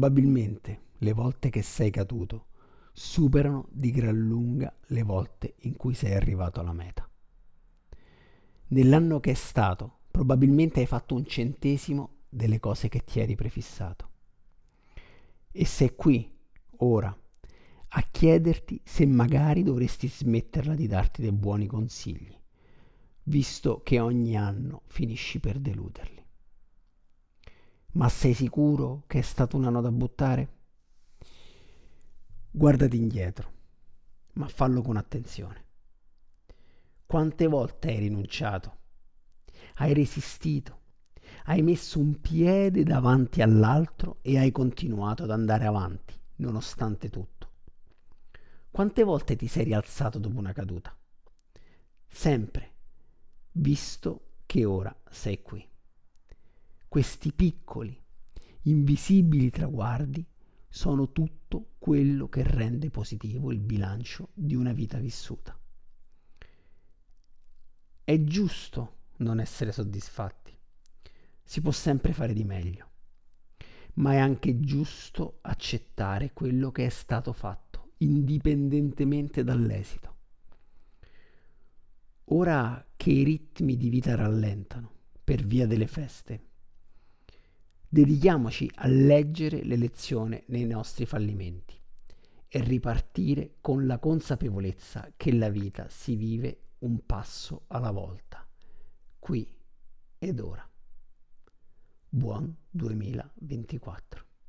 probabilmente le volte che sei caduto superano di gran lunga le volte in cui sei arrivato alla meta. Nell'anno che è stato, probabilmente hai fatto un centesimo delle cose che ti eri prefissato. E sei qui, ora, a chiederti se magari dovresti smetterla di darti dei buoni consigli, visto che ogni anno finisci per deluderli. Ma sei sicuro che è stata una nota a buttare? Guardati indietro, ma fallo con attenzione. Quante volte hai rinunciato? Hai resistito? Hai messo un piede davanti all'altro e hai continuato ad andare avanti, nonostante tutto. Quante volte ti sei rialzato dopo una caduta? Sempre, visto che ora sei qui. Questi piccoli, invisibili traguardi sono tutto quello che rende positivo il bilancio di una vita vissuta. È giusto non essere soddisfatti. Si può sempre fare di meglio. Ma è anche giusto accettare quello che è stato fatto, indipendentemente dall'esito. Ora che i ritmi di vita rallentano per via delle feste, dedichiamoci a leggere le lezioni nei nostri fallimenti e ripartire con la consapevolezza che la vita si vive un passo alla volta, qui ed ora. Buon 2024.